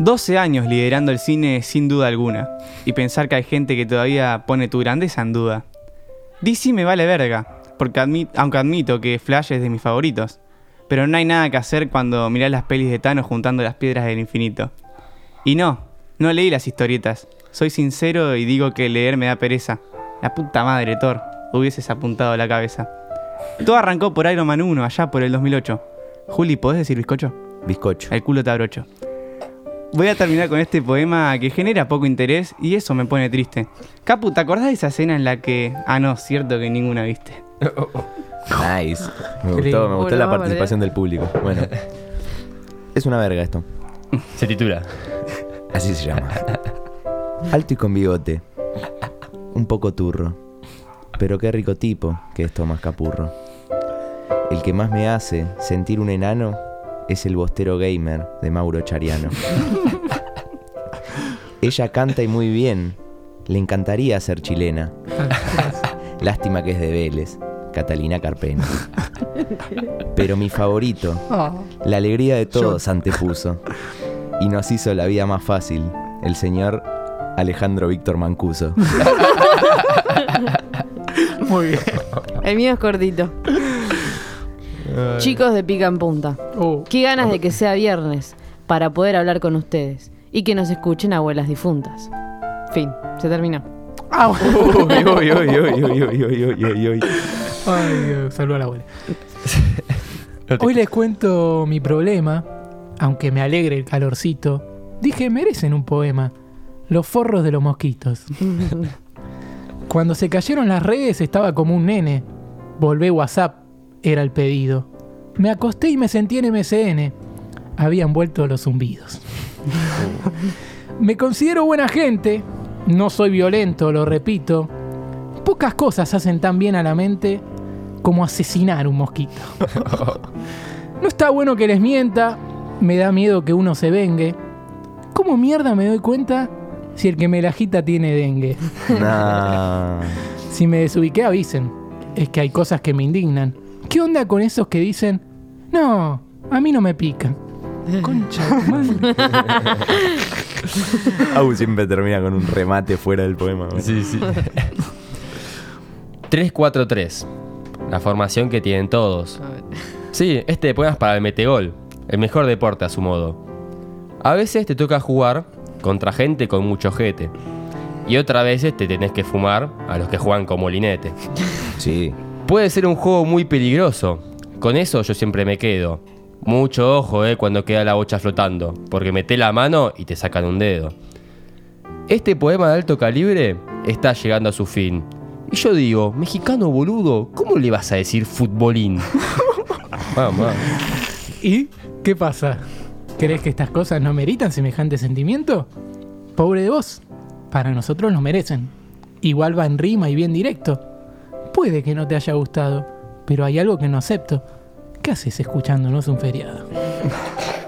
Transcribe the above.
12 años liderando el cine sin duda alguna. Y pensar que hay gente que todavía pone tu grandeza en duda. DC me vale verga, porque aunque admito que Flash es de mis favoritos. Pero no hay nada que hacer cuando mirás las pelis de Thanos juntando las piedras del infinito. Y no, no leí las historietas. Soy sincero y digo que leer me da pereza. La puta madre, Thor, hubieses apuntado la cabeza. Todo arrancó por Iron Man 1, allá por el 2008. Juli, ¿podés decir bizcocho? Bizcocho. El culo te abrocho. Voy a terminar con este poema que genera poco interés y eso me pone triste. Capu, ¿te acordás de esa escena en la que... Ah, no, cierto que ninguna viste. Nice. Me gustó, me gustó la participación del público. Bueno. Es una verga esto. Se titula. Así se llama. Alto y con bigote. Un poco turro. Pero qué rico tipo que es Tomás Capurro. El que más me hace sentir un enano es el bostero gamer de Mauro Chariano. Ella canta y muy bien. Le encantaría ser chilena. Lástima que es de Vélez, Catalina Carpena. Pero mi favorito, la alegría de todos antepuso. Y nos hizo la vida más fácil, el señor Alejandro Víctor Mancuso. Muy bien. El mío es cortito. Chicos de pica en punta. Qué ganas de que sea viernes para poder hablar con ustedes y que nos escuchen abuelas difuntas. Fin, se terminó. Ay, saludó a la abuela. Hoy les cuento mi problema, aunque me alegre el calorcito. Dije, merecen un poema. Los forros de los mosquitos. Cuando se cayeron las redes estaba como un nene. Volvé WhatsApp era el pedido. Me acosté y me sentí en MCN. Habían vuelto los zumbidos. me considero buena gente. No soy violento, lo repito. Pocas cosas hacen tan bien a la mente como asesinar un mosquito. No está bueno que les mienta, me da miedo que uno se vengue. ¿Cómo mierda me doy cuenta si el que me la agita tiene dengue? Nah. Si me desubiqué, avisen. Es que hay cosas que me indignan. ¿Qué onda con esos que dicen, no, a mí no me pican? Concha, de tu madre. Au siempre termina con un remate fuera del poema. Sí, sí. 3-4-3. La formación que tienen todos. Sí, este poema es para el metegol. El mejor deporte a su modo. A veces te toca jugar contra gente con mucho jete. Y otras veces te tenés que fumar a los que juegan como linete. Sí. Puede ser un juego muy peligroso. Con eso yo siempre me quedo. Mucho ojo, eh, cuando queda la bocha flotando, porque meté la mano y te sacan un dedo. Este poema de alto calibre está llegando a su fin. Y yo digo, mexicano boludo, ¿cómo le vas a decir futbolín? Mamá. ¿Y qué pasa? ¿Crees que estas cosas no meritan semejante sentimiento? Pobre de vos. Para nosotros lo merecen. Igual va en rima y bien directo. Puede que no te haya gustado, pero hay algo que no acepto. ¿Qué haces escuchándonos un feriado?